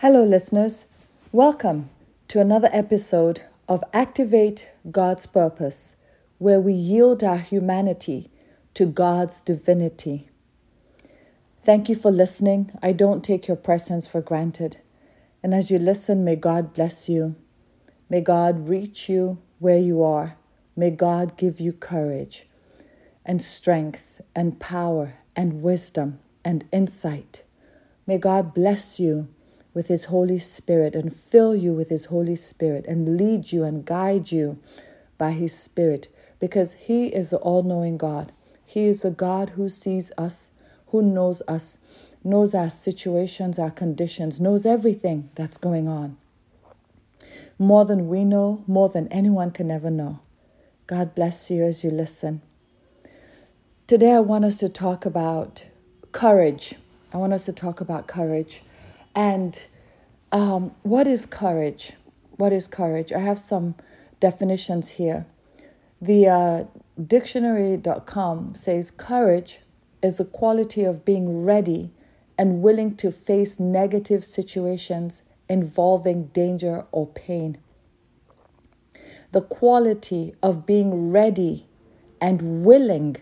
Hello, listeners. Welcome to another episode of Activate God's Purpose, where we yield our humanity to God's divinity. Thank you for listening. I don't take your presence for granted. And as you listen, may God bless you. May God reach you where you are. May God give you courage and strength and power and wisdom and insight. May God bless you with His Holy Spirit and fill you with His Holy Spirit and lead you and guide you by His Spirit because He is the all knowing God. He is a God who sees us, who knows us, knows our situations, our conditions, knows everything that's going on. More than we know, more than anyone can ever know. God bless you as you listen. Today, I want us to talk about courage. I want us to talk about courage. And um, what is courage? What is courage? I have some definitions here. The uh, dictionary.com says courage is the quality of being ready and willing to face negative situations involving danger or pain. The quality of being ready and willing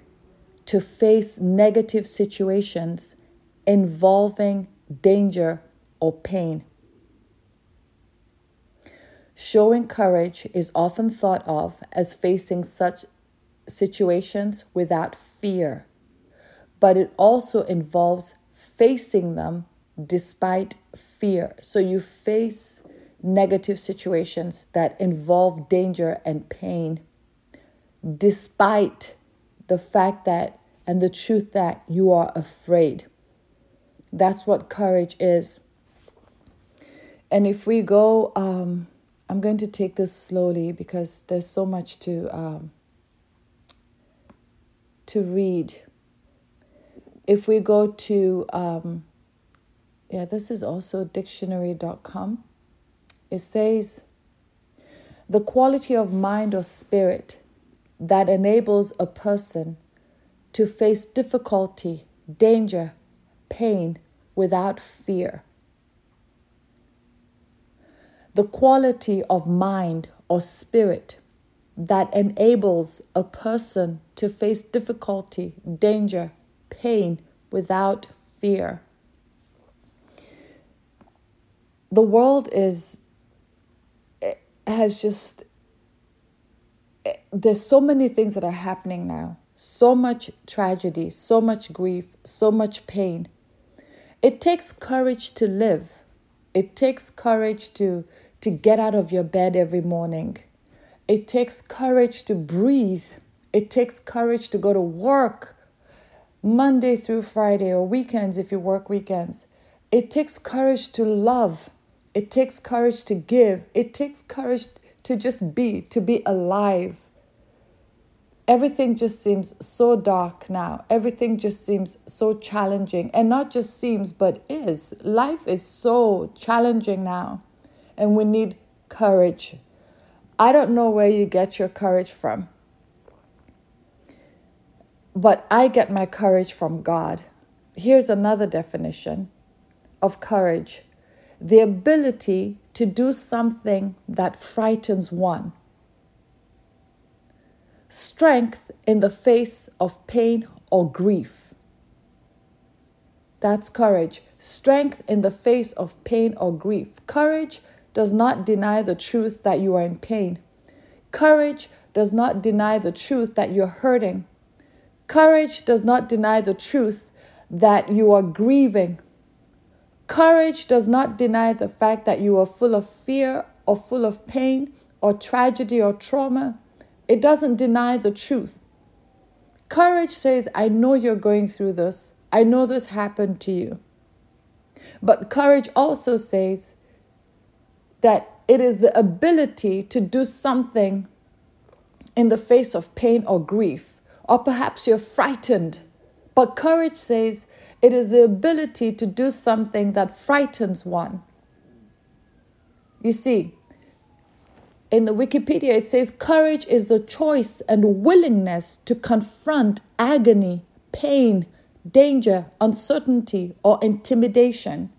to face negative situations involving danger or pain. Showing courage is often thought of as facing such situations without fear, but it also involves facing them despite fear. So you face negative situations that involve danger and pain despite the fact that and the truth that you are afraid. That's what courage is. And if we go, um, I'm going to take this slowly because there's so much to um, to read. If we go to, um, yeah, this is also dictionary.com. It says, the quality of mind or spirit that enables a person to face difficulty, danger, pain without fear. The quality of mind or spirit that enables a person to face difficulty, danger, pain without fear. The world is eh, has just eh, there's so many things that are happening now so much tragedy, so much grief, so much pain. It takes courage to live. It takes courage to, to get out of your bed every morning. It takes courage to breathe. It takes courage to go to work Monday through Friday or weekends if you work weekends. It takes courage to love. It takes courage to give. It takes courage to just be, to be alive everything just seems so dark now. Everything just seems so challenging. And not just seems, but is. Life is so challenging now. And we need courage. I don't know where you get your courage from, but I get my courage from God. Here's another definition of courage the ability to do something that frightens one strength in the face of pain or grief. That's courage. Strength in the face of pain or grief. Courage does not deny the truth that you are in pain. Courage does not deny the truth that you're hurting. Courage does not deny the truth that you are grieving. Courage does not deny the fact that you are full of fear or full of pain or tragedy or trauma. It doesn't deny the truth. Courage says, I know you're going through this. I know this happened to you. But courage also says that it is the ability to do something in the face of pain or grief, or perhaps you're frightened. But courage says it is the ability to do something that frightens one. You see, in the Wikipedia, it says courage is the choice and willingness to confront agony, pain, danger, uncertainty, or intimidation.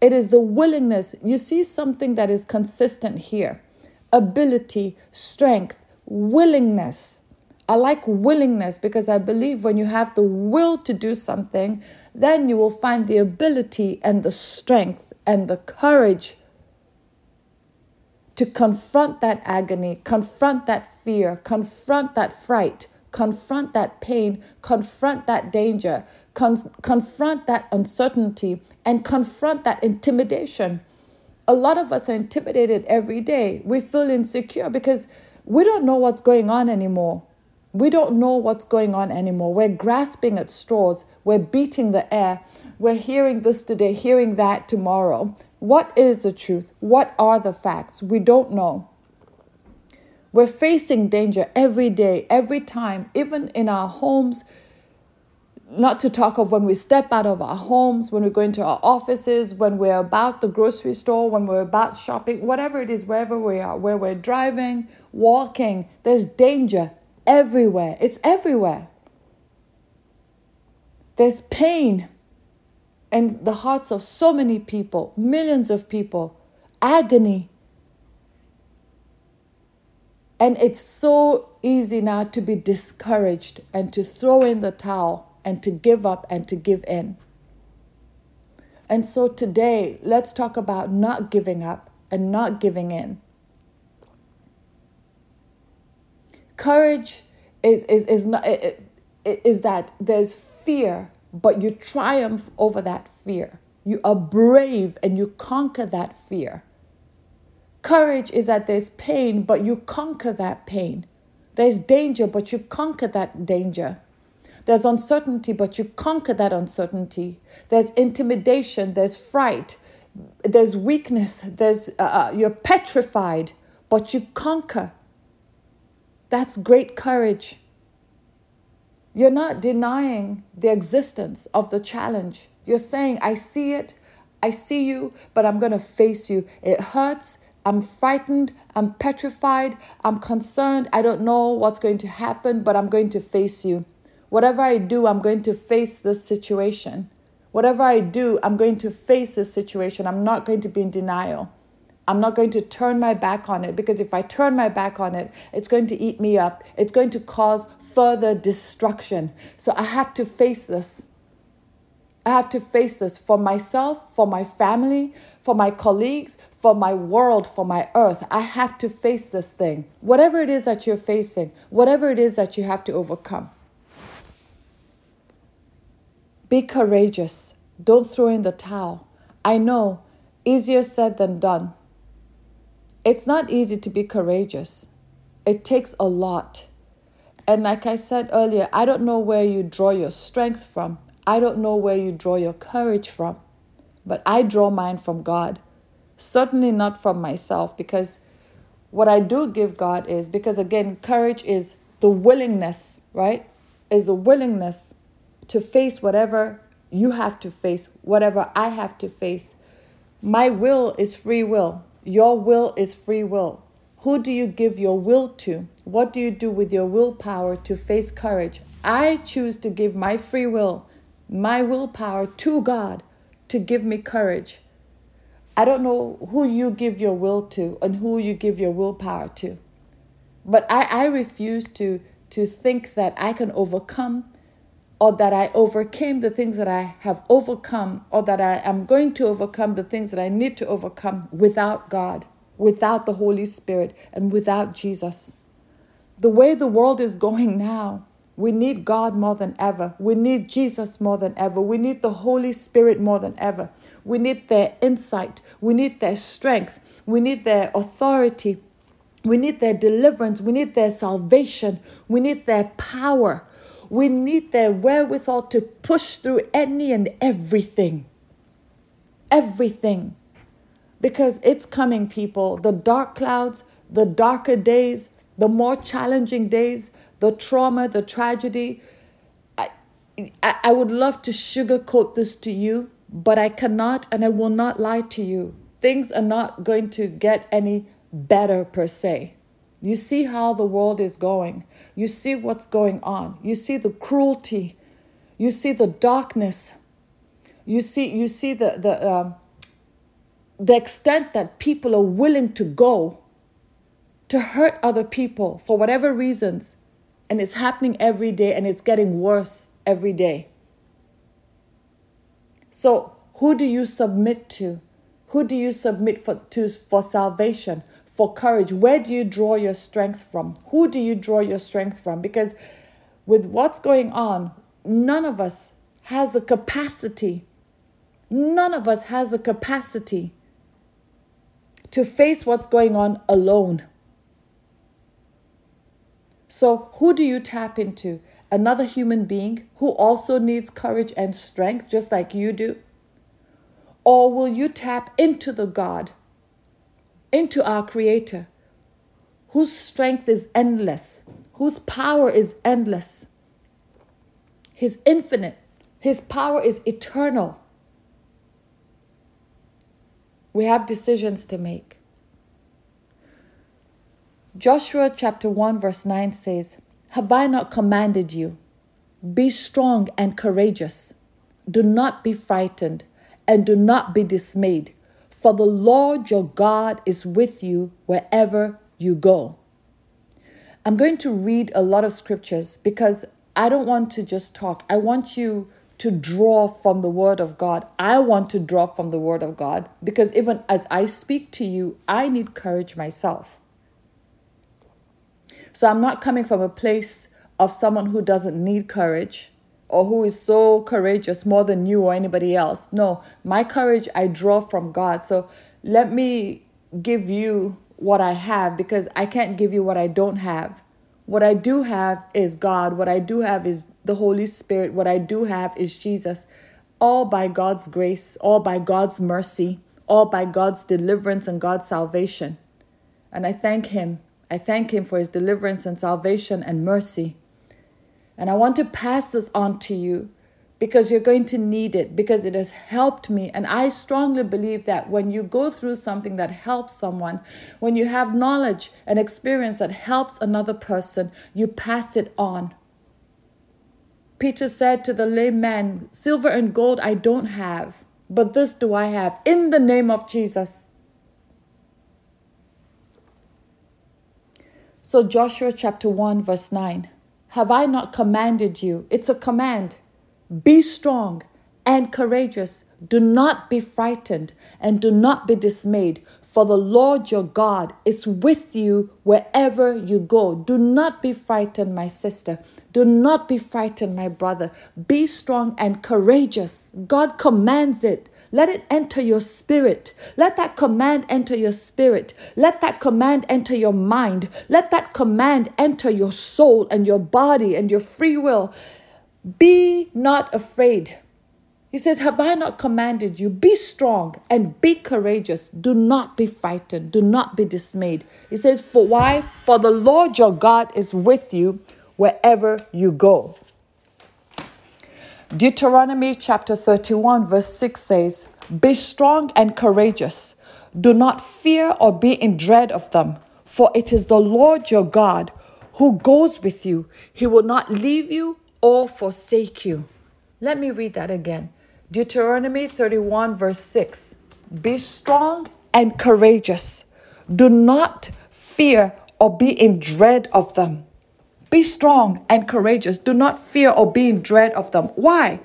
It is the willingness. You see something that is consistent here ability, strength, willingness. I like willingness because I believe when you have the will to do something, then you will find the ability and the strength and the courage to confront that agony, confront that fear, confront that fright, confront that pain, confront that danger, con- confront that uncertainty, and confront that intimidation. A lot of us are intimidated every day. We feel insecure because we don't know what's going on anymore. We don't know what's going on anymore. We're grasping at straws. We're beating the air. We're hearing this today, hearing that tomorrow. What is the truth? What are the facts? We don't know. We're facing danger every day, every time, even in our homes. Not to talk of when we step out of our homes, when we go into our offices, when we're about the grocery store, when we're about shopping, whatever it is, wherever we are, where we're driving, walking, there's danger everywhere. It's everywhere. There's pain in the hearts of so many people, millions of people, agony. And it's so easy now to be discouraged and to throw in the towel and to give up and to give in. And so today, let's talk about not giving up and not giving in. Courage is, is, is, not, is that there's fear but you triumph over that fear. You are brave and you conquer that fear. Courage is that there's pain, but you conquer that pain. There's danger, but you conquer that danger. There's uncertainty, but you conquer that uncertainty. There's intimidation, there's fright, there's weakness, there's uh, uh you're petrified, but you conquer. That's great courage. You're not denying the existence of the challenge. You're saying, I see it, I see you, but I'm going to face you. It hurts. I'm frightened. I'm petrified. I'm concerned. I don't know what's going to happen, but I'm going to face you. Whatever I do, I'm going to face this situation. Whatever I do, I'm going to face this situation. I'm not going to be in denial. I'm not going to turn my back on it because if I turn my back on it, it's going to eat me up. It's going to cause further destruction. So I have to face this. I have to face this for myself, for my family, for my colleagues, for my world, for my earth. I have to face this thing. Whatever it is that you're facing, whatever it is that you have to overcome. Be courageous. Don't throw in the towel. I know, easier said than done. It's not easy to be courageous, it takes a lot. And like I said earlier, I don't know where you draw your strength from. I don't know where you draw your courage from. But I draw mine from God. Certainly not from myself because what I do give God is because, again, courage is the willingness, right? Is the willingness to face whatever you have to face, whatever I have to face. My will is free will. Your will is free will. Who do you give your will to? What do you do with your willpower to face courage? I choose to give my free will, my willpower to God to give me courage. I don't know who you give your will to and who you give your willpower to. But I, I refuse to, to think that I can overcome or that I overcame the things that I have overcome or that I am going to overcome the things that I need to overcome without God without the Holy Spirit and without Jesus. The way the world is going now, we need God more than ever. We need Jesus more than ever. We need the Holy Spirit more than ever. We need their insight. We need their strength. We need their authority. We need their deliverance. We need their salvation. We need their power. We need their wherewithal to push through any and everything. Everything because it's coming, people. The dark clouds, the darker days, the more challenging days, the trauma, the tragedy. I, I, I would love to sugarcoat this to you, but I cannot and I will not lie to you. Things are not going to get any better per se. You see how the world is going. You see what's going on. You see the cruelty. You see the darkness. You see you see the the um, the extent that people are willing to go to hurt other people for whatever reasons. And it's happening every day and it's getting worse every day. So, who do you submit to? Who do you submit for, to for salvation, for courage? Where do you draw your strength from? Who do you draw your strength from? Because with what's going on, none of us has the capacity, none of us has the capacity to face what's going on alone. So, who do you tap into? Another human being who also needs courage and strength, just like you do? Or will you tap into the God, into our Creator, whose strength is endless, whose power is endless? His infinite, His power is eternal. We have decisions to make. Joshua chapter 1, verse 9 says, Have I not commanded you? Be strong and courageous. Do not be frightened and do not be dismayed, for the Lord your God is with you wherever you go. I'm going to read a lot of scriptures because I don't want to just talk. I want you to draw from the Word of God. I want to draw from the Word of God because even as I speak to you, I need courage myself. So I'm not coming from a place of someone who doesn't need courage or who is so courageous more than you or anybody else. No, my courage I draw from God. So let me give you what I have because I can't give you what I don't have. What I do have is God. What I do have is the Holy Spirit. What I do have is Jesus. All by God's grace, all by God's mercy, all by God's deliverance and God's salvation. And I thank Him I thank Him for His deliverance and salvation and mercy. And I want to pass this on to you because you're going to need it, because it has helped me. And I strongly believe that when you go through something that helps someone, when you have knowledge and experience that helps another person, you pass it on. Peter said to the lame man, Silver and gold I don't have, but this do I have in the name of Jesus. So, Joshua chapter 1, verse 9 Have I not commanded you? It's a command. Be strong and courageous. Do not be frightened and do not be dismayed, for the Lord your God is with you wherever you go. Do not be frightened, my sister. Do not be frightened, my brother. Be strong and courageous. God commands it. Let it enter your spirit. Let that command enter your spirit. Let that command enter your mind. Let that command enter your soul and your body and your free will. Be not afraid. He says, Have I not commanded you? Be strong and be courageous. Do not be frightened. Do not be dismayed. He says, For why? For the Lord your God is with you wherever you go. Deuteronomy chapter 31, verse 6 says, Be strong and courageous. Do not fear or be in dread of them, for it is the Lord your God who goes with you. He will not leave you or forsake you. Let me read that again. Deuteronomy 31, verse 6. Be strong and courageous. Do not fear or be in dread of them. Be strong and courageous. Do not fear or be in dread of them. Why?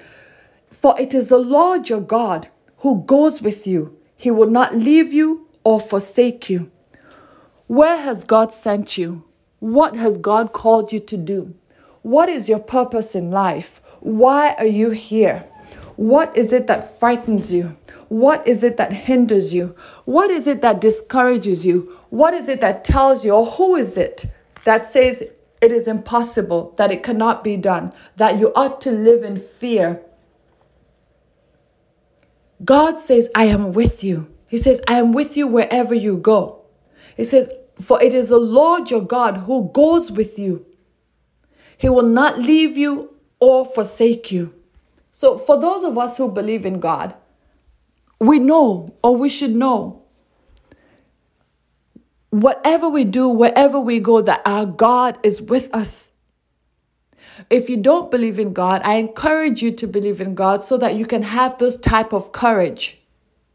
For it is the Lord your God who goes with you. He will not leave you or forsake you. Where has God sent you? What has God called you to do? What is your purpose in life? Why are you here? What is it that frightens you? What is it that hinders you? What is it that discourages you? What is it that tells you, or who is it that says, it is impossible, that it cannot be done, that you ought to live in fear. God says, I am with you. He says, I am with you wherever you go. He says, For it is the Lord your God who goes with you. He will not leave you or forsake you. So, for those of us who believe in God, we know or we should know whatever we do, wherever we go, that our God is with us. If you don't believe in God, I encourage you to believe in God so that you can have this type of courage.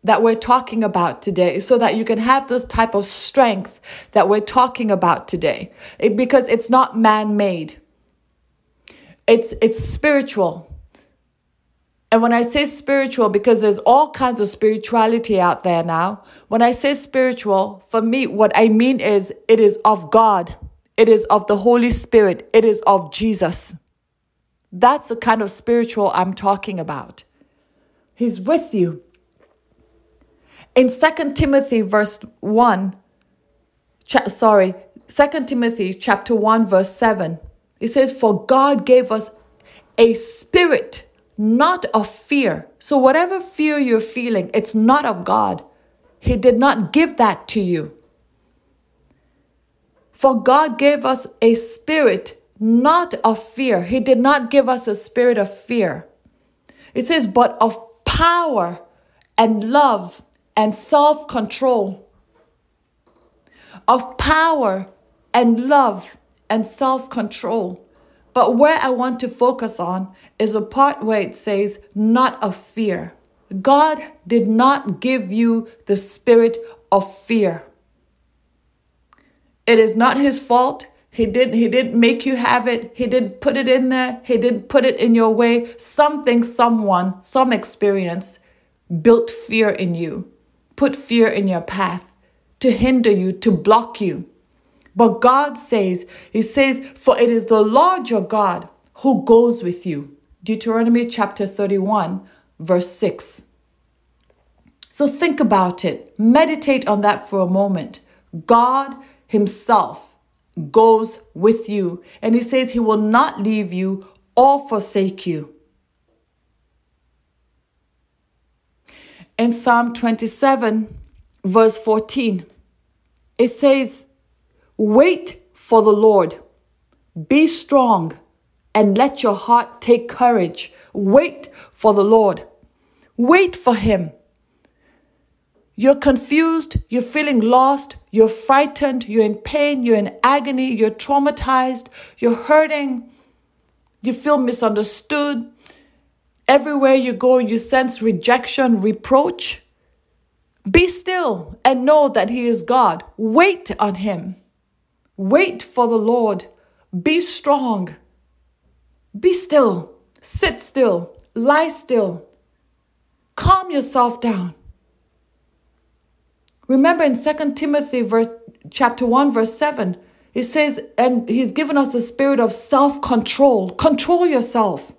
that we're talking about today so that you can have this type of strength that we're talking about today it, because it's not man-made it's it's spiritual and when I say spiritual, because there's all kinds of spirituality out there now, when I say spiritual, for me, what I mean is it is of God, it is of the Holy Spirit, it is of Jesus. That's the kind of spiritual I'm talking about. He's with you. In Second Timothy, verse 1, cha- sorry, Second Timothy chapter 1, verse 7, it says, For God gave us a spirit not of fear. So, whatever fear you're feeling, it's not of God. He did not give that to you. For God gave us a spirit not of fear. He did not give us a spirit of fear. It says, but of power and love and self control. Of power and love and self control. But where I want to focus on is a part where it says, not of fear. God did not give you the spirit of fear. It is not his fault. He didn't he didn't make you have it. He didn't put it in there. He didn't put it in your way. Something someone, some experience built fear in you. Put fear in your path to hinder you, to block you. But God says, He says, For it is the Lord your God who goes with you. Deuteronomy chapter 31, verse 6. So think about it. Meditate on that for a moment. God Himself goes with you, and He says He will not leave you or forsake you. In Psalm 27, verse 14, it says, Wait for the Lord. Be strong and let your heart take courage. Wait for the Lord. Wait for Him. You're confused, you're feeling lost, you're frightened, you're in pain, you're in agony, you're traumatized, you're hurting, you feel misunderstood. Everywhere you go, you sense rejection, reproach. Be still and know that He is God. Wait on Him. Wait for the Lord. Be strong. Be still. Sit still. Lie still. Calm yourself down. Remember in 2 Timothy verse chapter 1 verse 7 it says and he's given us a spirit of self-control. Control yourself.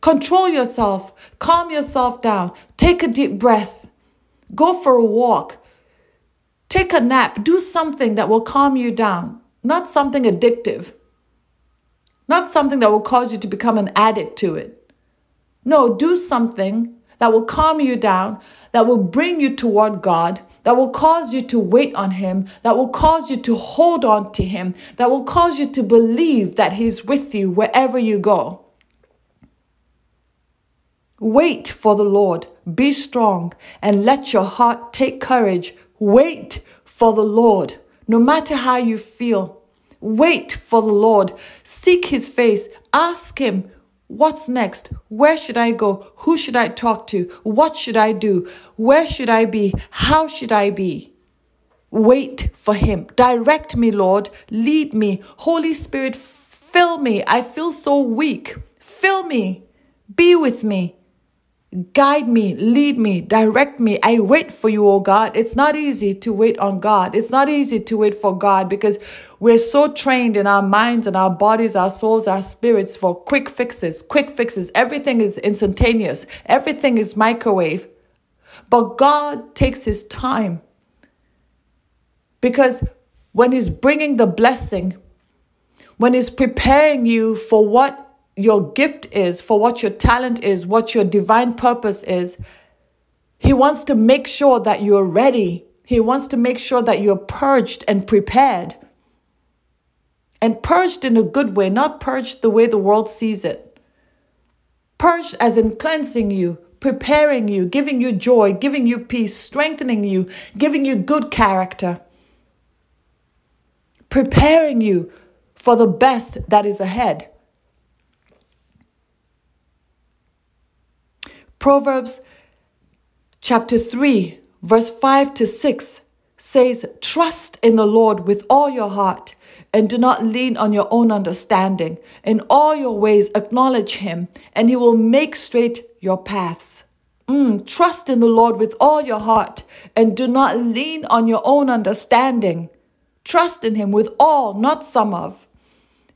Control yourself. Calm yourself down. Take a deep breath. Go for a walk. Take a nap. Do something that will calm you down not something addictive, not something that will cause you to become an addict to it. No, do something that will calm you down, that will bring you toward God, that will cause you to wait on Him, that will cause you to hold on to Him, that will cause you to believe that He's with you wherever you go. Wait for the Lord, be strong, and let your heart take courage. Wait for the Lord. No matter how you feel, wait for the Lord. Seek his face. Ask him, What's next? Where should I go? Who should I talk to? What should I do? Where should I be? How should I be? Wait for Him. Direct me, Lord. Lead me. Holy Spirit, fill me. I feel so weak. Fill me. Be with me. Guide me, lead me, direct me. I wait for you, oh God. It's not easy to wait on God. It's not easy to wait for God because we're so trained in our minds and our bodies, our souls, our spirits for quick fixes, quick fixes. Everything is instantaneous, everything is microwave. But God takes His time because when He's bringing the blessing, when He's preparing you for what your gift is, for what your talent is, what your divine purpose is. He wants to make sure that you're ready. He wants to make sure that you're purged and prepared. And purged in a good way, not purged the way the world sees it. Purged as in cleansing you, preparing you, giving you joy, giving you peace, strengthening you, giving you good character, preparing you for the best that is ahead. Proverbs chapter 3, verse 5 to 6 says, Trust in the Lord with all your heart and do not lean on your own understanding. In all your ways, acknowledge him, and he will make straight your paths. Mm, trust in the Lord with all your heart and do not lean on your own understanding. Trust in him with all, not some of.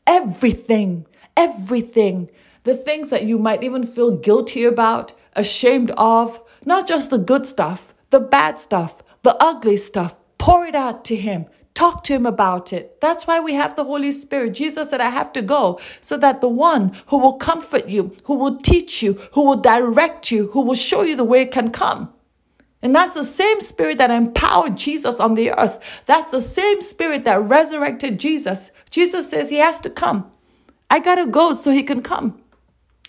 Everything, everything. The things that you might even feel guilty about, ashamed of, not just the good stuff, the bad stuff, the ugly stuff. Pour it out to him. Talk to him about it. That's why we have the Holy Spirit. Jesus said, I have to go so that the one who will comfort you, who will teach you, who will direct you, who will show you the way can come. And that's the same spirit that empowered Jesus on the earth. That's the same spirit that resurrected Jesus. Jesus says he has to come. I got to go so he can come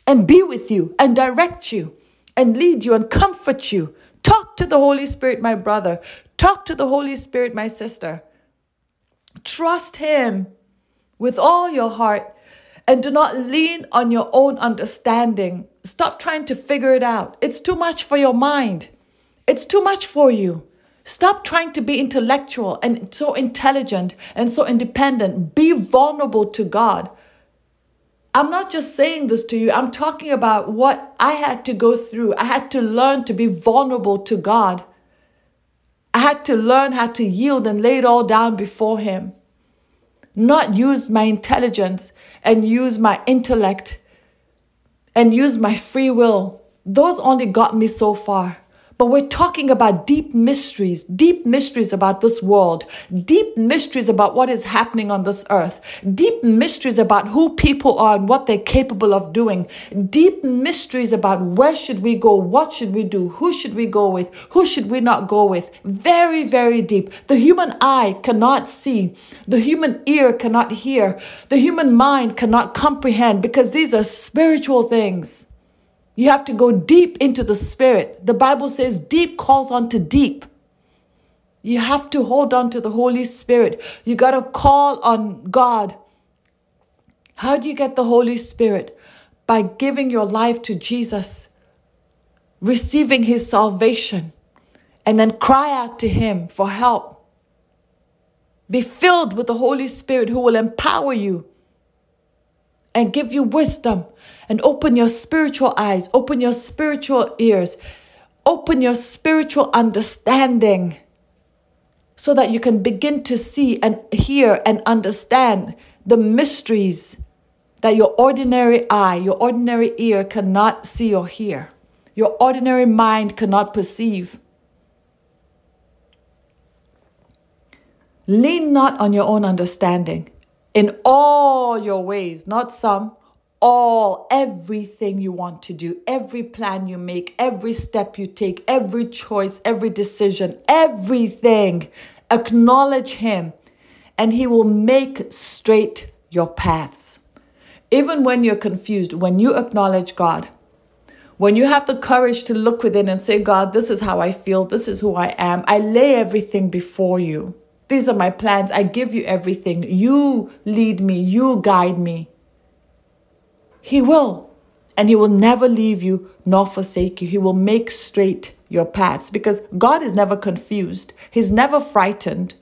and be with you and direct you and lead you and comfort you. Talk to the Holy Spirit, my brother. Talk to the Holy Spirit, my sister. Trust Him with all your heart and do not lean on your own understanding. Stop trying to figure it out. It's too much for your mind, it's too much for you. Stop trying to be intellectual and so intelligent and so independent. Be vulnerable to God. I'm not just saying this to you, I'm talking about what I had to go through. I had to learn to be vulnerable to God. I had to learn how to yield and lay it all down before Him. Not use my intelligence and use my intellect and use my free will. Those only got me so far. But we're talking about deep mysteries, deep mysteries about this world, deep mysteries about what is happening on this earth, deep mysteries about who people are and what they're capable of doing, deep mysteries about where should we go, what should we do, who should we go with, who should we not go with. Very, very deep. The human eye cannot see, the human ear cannot hear, the human mind cannot comprehend because these are spiritual things. You have to go deep into the spirit. The Bible says deep calls onto deep. You have to hold on to the Holy Spirit. You got to call on God. How do you get the Holy Spirit? By giving your life to Jesus, receiving his salvation, and then cry out to him for help. Be filled with the Holy Spirit who will empower you and give you wisdom and open your spiritual eyes, open your spiritual ears, open your spiritual understanding so that you can begin to see and hear and understand the mysteries that your ordinary eye, your ordinary ear cannot see or hear, your ordinary mind cannot perceive. Lean not on your own understanding in all your ways, not some, all, everything you want to do, every plan you make, every step you take, every choice, every decision, everything. Acknowledge Him, and He will make straight your paths. Even when you're confused, when you acknowledge God, when you have the courage to look within and say, God, this is how I feel, this is who I am, I lay everything before you. These are my plans. I give you everything. You lead me, you guide me. He will. And He will never leave you nor forsake you. He will make straight your paths because God is never confused, He's never frightened.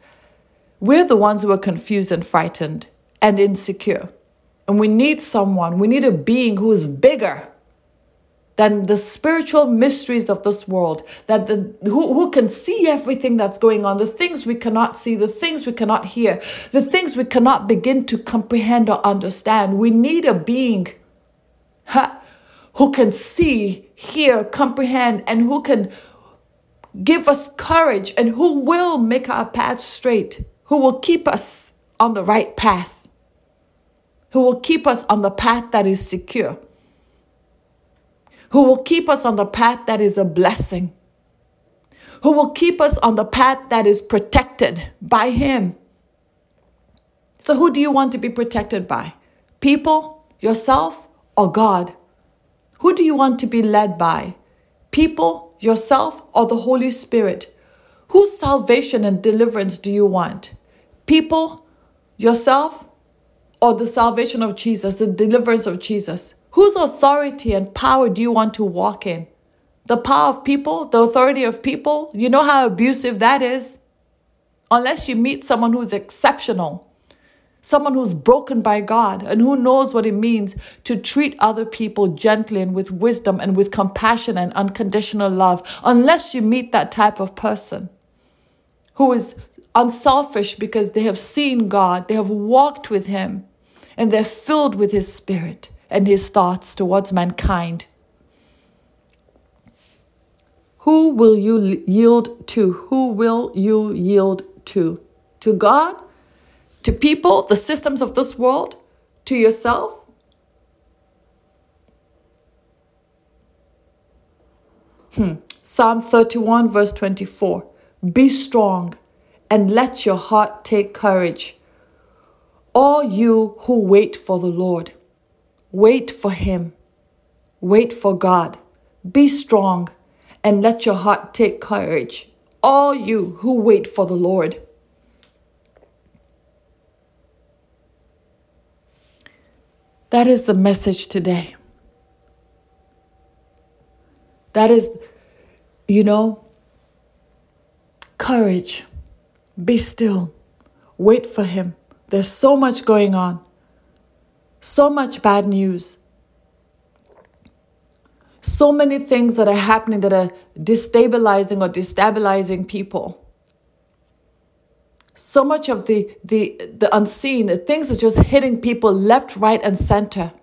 We're the ones who are confused and frightened and insecure. And we need someone, we need a being who is bigger than the spiritual mysteries of this world, that the who, who can see everything that's going on, the things we cannot see, the things we cannot hear, the things we cannot begin to comprehend or understand. We need a being ha, who can see, hear, comprehend, and who can give us courage and who will make our path straight, who will keep us on the right path, who will keep us on the path that is secure who will keep us on the path that is a blessing, who will keep us on the path that is protected by Him. So, who do you want to be protected by? People, yourself, or God? Who do you want to be led by? People, yourself, or the Holy Spirit? Whose salvation and deliverance do you want? People, yourself, or the salvation of Jesus, the deliverance of Jesus? Whose authority and power do you want to walk in? the power of people, the authority of people. You know how abusive that is? Unless you meet someone who's exceptional, someone who's broken by God and who knows what it means to treat other people gently and with wisdom and with compassion and unconditional love. Unless you meet that type of person who is unselfish because they have seen God, they have walked with Him, and they're filled with His Spirit and His thoughts towards mankind. Who will you yield to? Who will you yield to? To God? To people, the systems of this world? To yourself? Hmm. Psalm 31, verse 24. Be strong and let your heart take courage. All you who wait for the Lord, wait for Him, wait for God. Be strong and let your heart take courage, all you who wait for the Lord. That is the message today. That is, you know, courage. Be still. Wait for Him. There's so much going on, so much bad news so many things that are happening that are destabilizing or destabilizing people so much of the the the unseen things are just hitting people left right and center.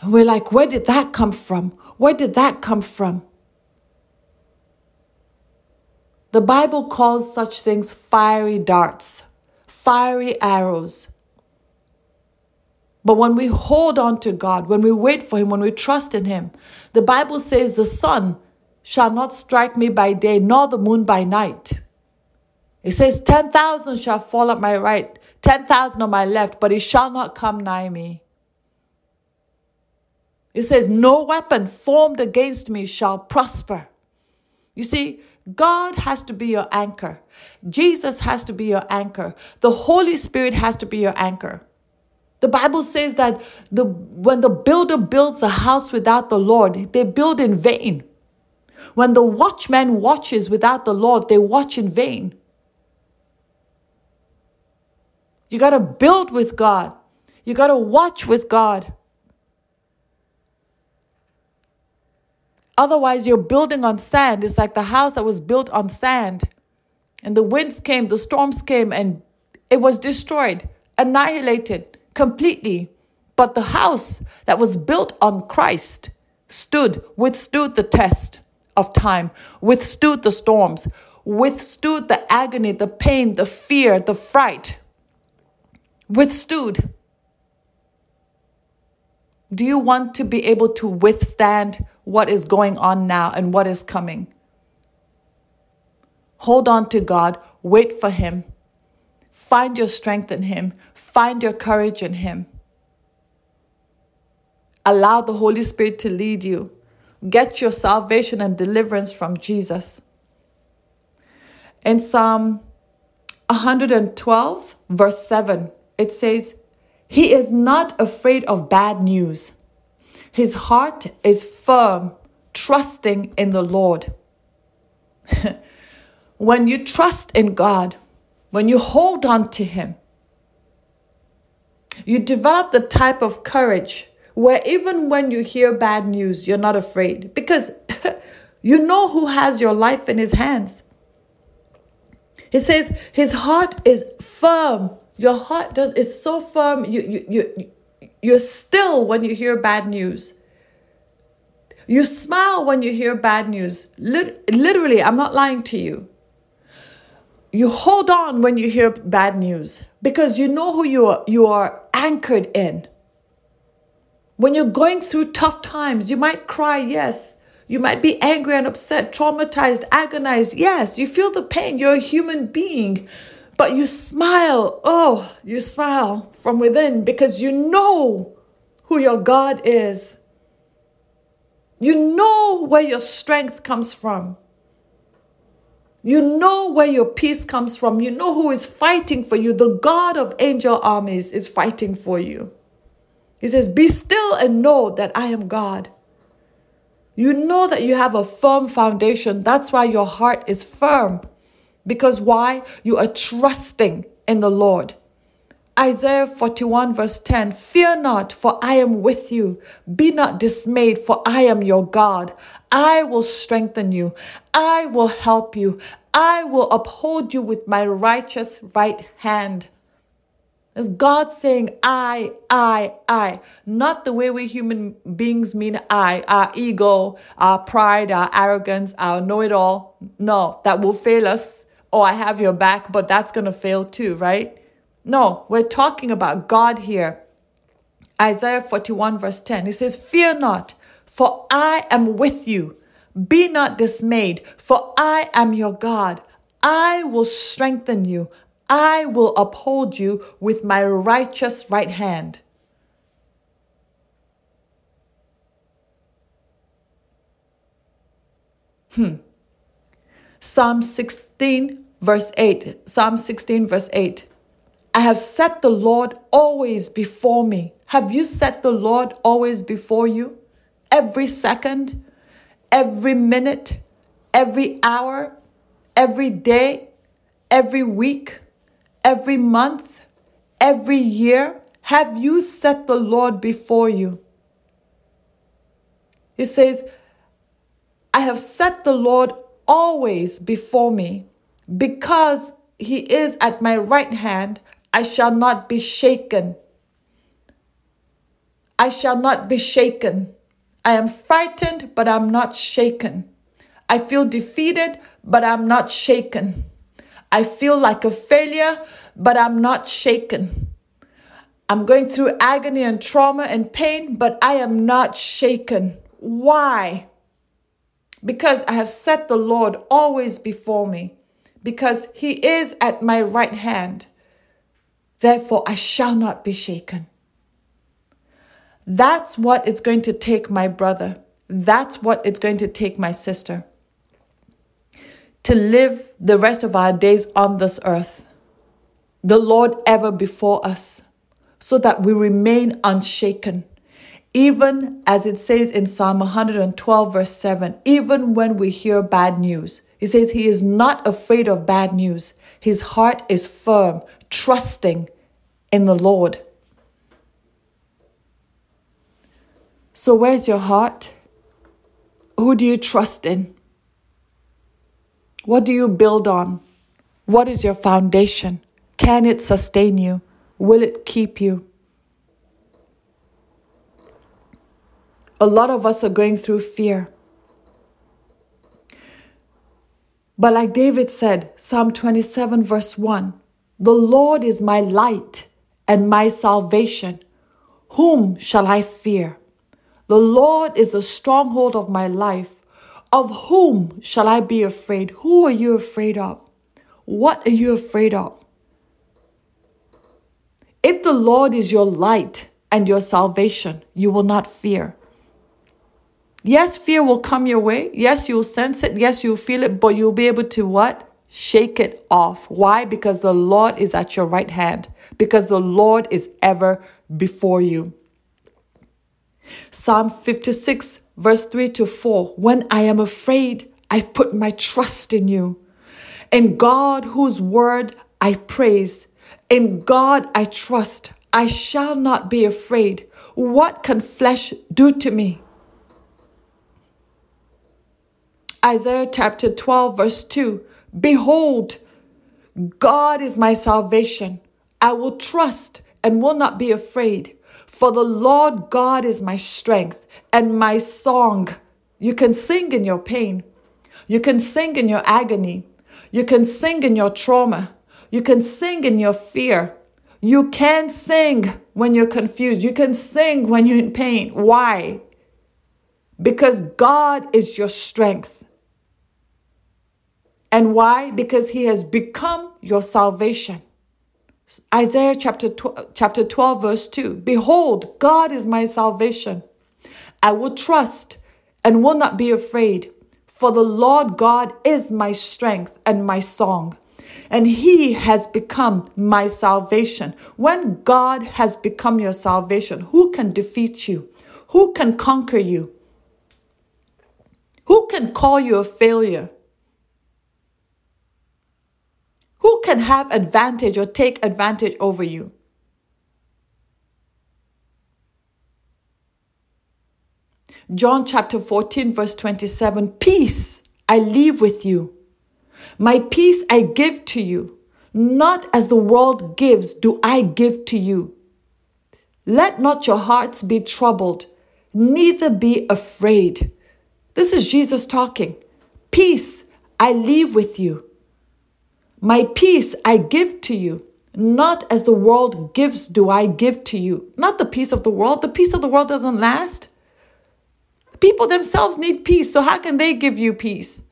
And we're like where did that come from? Where did that come from? The bible calls such things fiery darts fiery arrows. But when we hold on to God, when we wait for Him, when we trust in Him, the Bible says, The sun shall not strike me by day, nor the moon by night. It says, 10,000 shall fall at my right, 10,000 on my left, but it shall not come nigh me. It says, No weapon formed against me shall prosper. You see, God has to be your anchor. Jesus has to be your anchor. The Holy Spirit has to be your anchor. The Bible says that the, when the builder builds a house without the Lord, they build in vain. When the watchman watches without the Lord, they watch in vain. You got to build with God. You got to watch with God. Otherwise, you're building on sand. It's like the house that was built on sand. And the winds came, the storms came, and it was destroyed, annihilated completely. But the house that was built on Christ stood, withstood the test of time, withstood the storms, withstood the agony, the pain, the fear, the fright. Withstood. Do you want to be able to withstand what is going on now and what is coming? Hold on to God, wait for Him, find your strength in Him, Find your courage in Him. Allow the Holy Spirit to lead you. Get your salvation and deliverance from Jesus. In Psalm 112, verse 7, it says, He is not afraid of bad news. His heart is firm, trusting in the Lord. when you trust in God, when you hold on to Him, you develop the type of courage where even when you hear bad news, you're not afraid because you know who has your life in his hands. He says his heart is firm. Your heart does is so firm. You you you you're still when you hear bad news. You smile when you hear bad news. literally, I'm not lying to you you hold on when you hear bad news because you know who you are, you are anchored in. When you're going through tough times, you might cry, yes. You might be angry and upset, traumatized, agonized. Yes, you feel the pain. You're a human being. But you smile. Oh, you smile from within because you know who your God is. You know where your strength comes from. You know where your peace comes from. You know who is fighting for you. The God of angel armies is fighting for you. He says, Be still and know that I am God. You know that you have a firm foundation. That's why your heart is firm. Because why? You are trusting in the Lord. Isaiah 41, verse 10 Fear not, for I am with you. Be not dismayed, for I am your God. I will strengthen you. I will help you. I will uphold you with my righteous right hand. Is God saying I, I, I, not the way we human beings mean I, our ego, our pride, our arrogance, our know it all. No, that will fail us. Oh, I have your back, but that's going to fail too, right? No, we're talking about God here. Isaiah 41, verse 10. He says, Fear not, for I am with you. Be not dismayed, for I am your God. I will strengthen you. I will uphold you with my righteous right hand. Hmm. Psalm 16, verse 8. Psalm 16, verse 8. I have set the Lord always before me. Have you set the Lord always before you? Every second, every minute, every hour, every day, every week, every month, every year? Have you set the Lord before you? He says, I have set the Lord always before me. Because he is at my right hand, I shall not be shaken. I shall not be shaken. I am frightened, but I'm not shaken. I feel defeated, but I'm not shaken. I feel like a failure, but I'm not shaken. I'm going through agony and trauma and pain, but I am not shaken. Why? Because I have set the Lord always before me, because He is at my right hand. Therefore, I shall not be shaken. That's what it's going to take, my brother. That's what it's going to take, my sister to live the rest of our days on this earth, the Lord ever before us, so that we remain unshaken. Even as it says in Psalm 112, verse 7, even when we hear bad news, he says he is not afraid of bad news. His heart is firm, trusting in the Lord. So, where's your heart? Who do you trust in? What do you build on? What is your foundation? Can it sustain you? Will it keep you? A lot of us are going through fear. But like David said, Psalm 27, verse 1 The Lord is my light and my salvation. Whom shall I fear? The Lord is a stronghold of my life. Of whom shall I be afraid? Who are you afraid of? What are you afraid of? If the Lord is your light and your salvation, you will not fear. Yes, fear will come your way. Yes, you'll sense it. Yes, you'll feel it, but you'll be able to what? Shake it off. Why? Because the Lord is at your right hand, because the Lord is ever before you. Psalm 56 verse 3 to 4 When I am afraid, I put my trust in you. In God, whose word I praise, in God I trust. I shall not be afraid. What can flesh do to me? Isaiah chapter 12, verse 2 Behold, God is my salvation. I will trust and will not be afraid. For the Lord God is my strength and my song. You can sing in your pain. You can sing in your agony. You can sing in your trauma. You can sing in your fear. You can sing when you're confused. You can sing when you're in pain. Why? Because God is your strength. And why? Because He has become your salvation. Isaiah chapter 12, chapter 12, verse 2 Behold, God is my salvation. I will trust and will not be afraid, for the Lord God is my strength and my song, and He has become my salvation. When God has become your salvation, who can defeat you? Who can conquer you? Who can call you a failure? Who can have advantage or take advantage over you? John chapter 14, verse 27 Peace I leave with you. My peace I give to you. Not as the world gives, do I give to you. Let not your hearts be troubled, neither be afraid. This is Jesus talking. Peace I leave with you. My peace I give to you. Not as the world gives, do I give to you. Not the peace of the world. The peace of the world doesn't last. People themselves need peace, so how can they give you peace?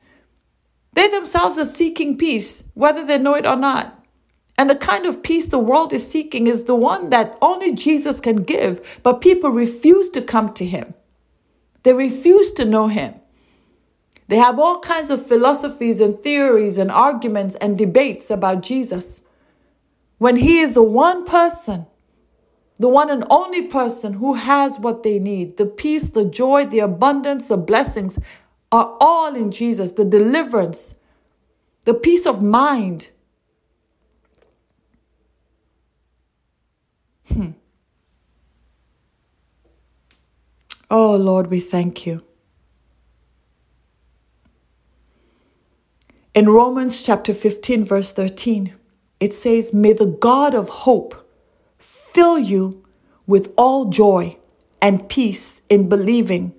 They themselves are seeking peace, whether they know it or not. And the kind of peace the world is seeking is the one that only Jesus can give, but people refuse to come to him. They refuse to know him. They have all kinds of philosophies and theories and arguments and debates about Jesus. When he is the one person the one and only person who has what they need the peace, the joy, the abundance, the blessings are all in Jesus, the deliverance, the peace of mind. Hmm. Oh Lord, we thank you. In Romans chapter 15, verse 13, it says, May the God of hope fill you with all joy and peace in believing,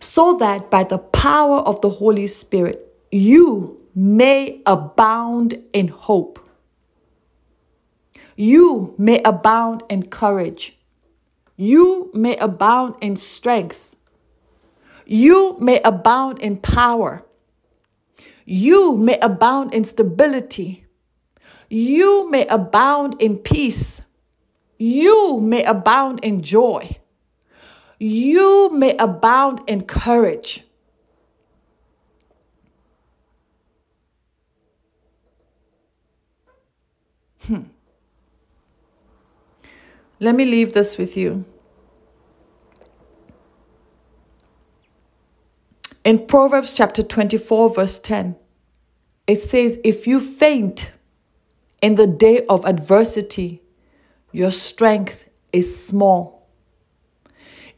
so that by the power of the Holy Spirit you may abound in hope. You may abound in courage. You may abound in strength. You may abound in power. You may abound in stability. You may abound in peace you may abound in joy. You may abound in courage. Hmm. Let me leave this with you. In Proverbs chapter 24, verse 10, it says, If you faint in the day of adversity, your strength is small.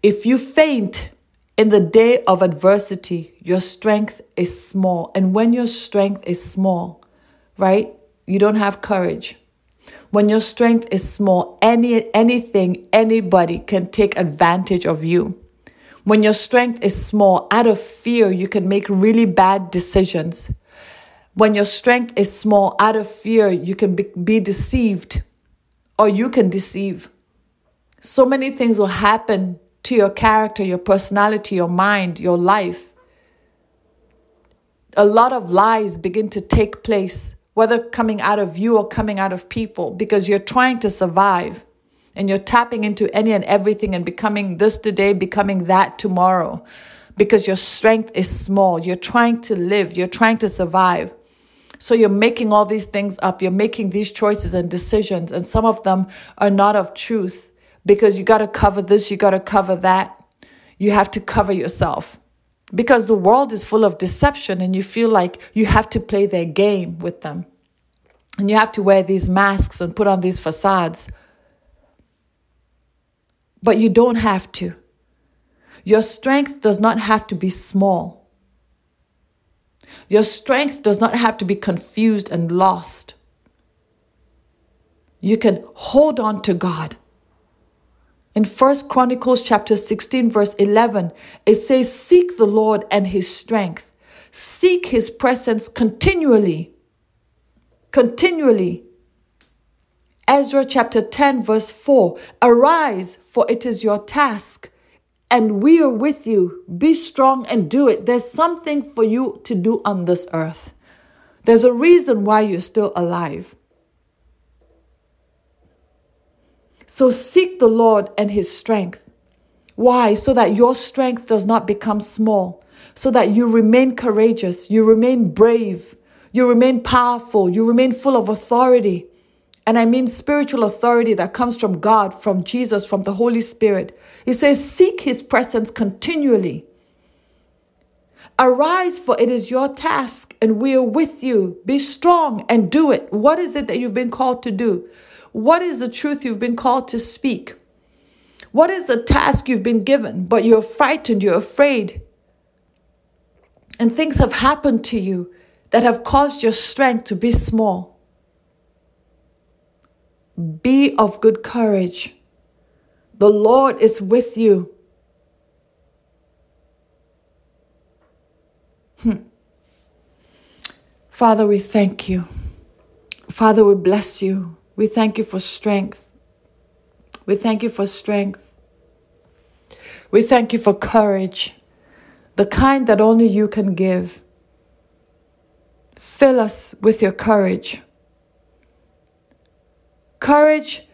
If you faint in the day of adversity, your strength is small. And when your strength is small, right, you don't have courage. When your strength is small, any anything, anybody can take advantage of you. When your strength is small, out of fear, you can make really bad decisions. When your strength is small, out of fear, you can be, be deceived or you can deceive. So many things will happen to your character, your personality, your mind, your life. A lot of lies begin to take place, whether coming out of you or coming out of people, because you're trying to survive and you're tapping into any and everything and becoming this today, becoming that tomorrow, because your strength is small. You're trying to live, you're trying to survive. So you're making all these things up. You're making these choices and decisions, and some of them are not of truth because you got to cover this, you got to cover that. You have to cover yourself because the world is full of deception, and you feel like you have to play their game with them. And you have to wear these masks and put on these facades. But you don't have to. Your strength does not have to be small. Your strength does not have to be confused and lost. You can hold on to God. In First Chronicles chapter 16 verse 11, it says seek the Lord and his strength. Seek his presence continually. Continually. Ezra chapter 10 verse 4, arise for it is your task and we are with you. Be strong and do it. There's something for you to do on this earth. There's a reason why you're still alive. So seek the Lord and his strength. Why? So that your strength does not become small, so that you remain courageous, you remain brave, you remain powerful, you remain full of authority. And I mean spiritual authority that comes from God, from Jesus, from the Holy Spirit. He says, Seek his presence continually. Arise, for it is your task, and we are with you. Be strong and do it. What is it that you've been called to do? What is the truth you've been called to speak? What is the task you've been given, but you're frightened, you're afraid? And things have happened to you that have caused your strength to be small. Be of good courage. The Lord is with you. Hmm. Father, we thank you. Father, we bless you. We thank you for strength. We thank you for strength. We thank you for courage, the kind that only you can give. Fill us with your courage. Courage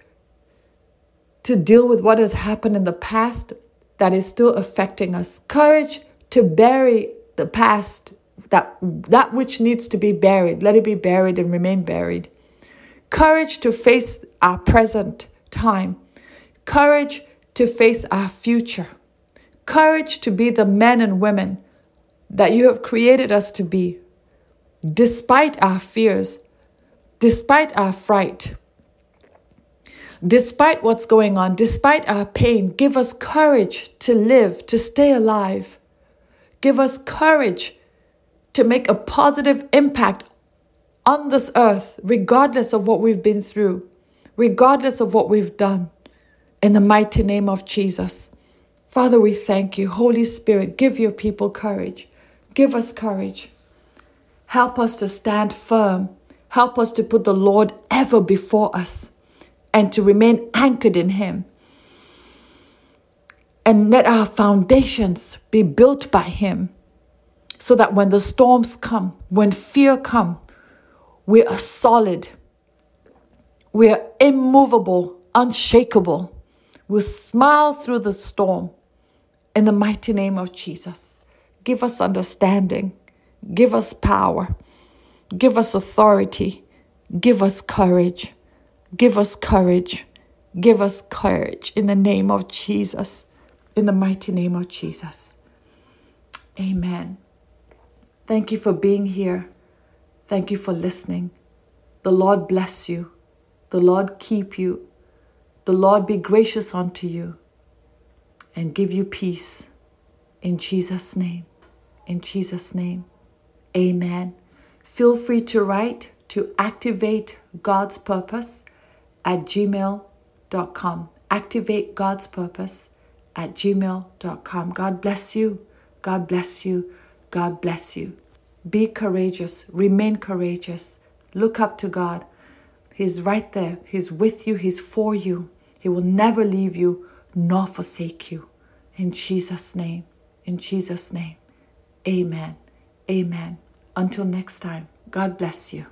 to deal with what has happened in the past that is still affecting us. Courage to bury the past, that, that which needs to be buried, let it be buried and remain buried. Courage to face our present time. Courage to face our future. Courage to be the men and women that you have created us to be, despite our fears, despite our fright. Despite what's going on, despite our pain, give us courage to live, to stay alive. Give us courage to make a positive impact on this earth, regardless of what we've been through, regardless of what we've done. In the mighty name of Jesus. Father, we thank you. Holy Spirit, give your people courage. Give us courage. Help us to stand firm. Help us to put the Lord ever before us and to remain anchored in Him. And let our foundations be built by him so that when the storms come when fear come we are solid. We are immovable unshakable. We'll smile through the storm. In the mighty name of jesus give us understanding give us power give us authority give us courage give us courage give us courage in the name of jesus in the mighty name of Jesus. Amen. Thank you for being here. Thank you for listening. The Lord bless you. The Lord keep you. The Lord be gracious unto you and give you peace. In Jesus' name. In Jesus' name. Amen. Feel free to write to activate God's purpose at gmail.com. Activate God's purpose at gmail.com. God bless you. God bless you. God bless you. Be courageous. Remain courageous. Look up to God. He's right there. He's with you. He's for you. He will never leave you nor forsake you. In Jesus' name. In Jesus' name. Amen. Amen. Until next time, God bless you.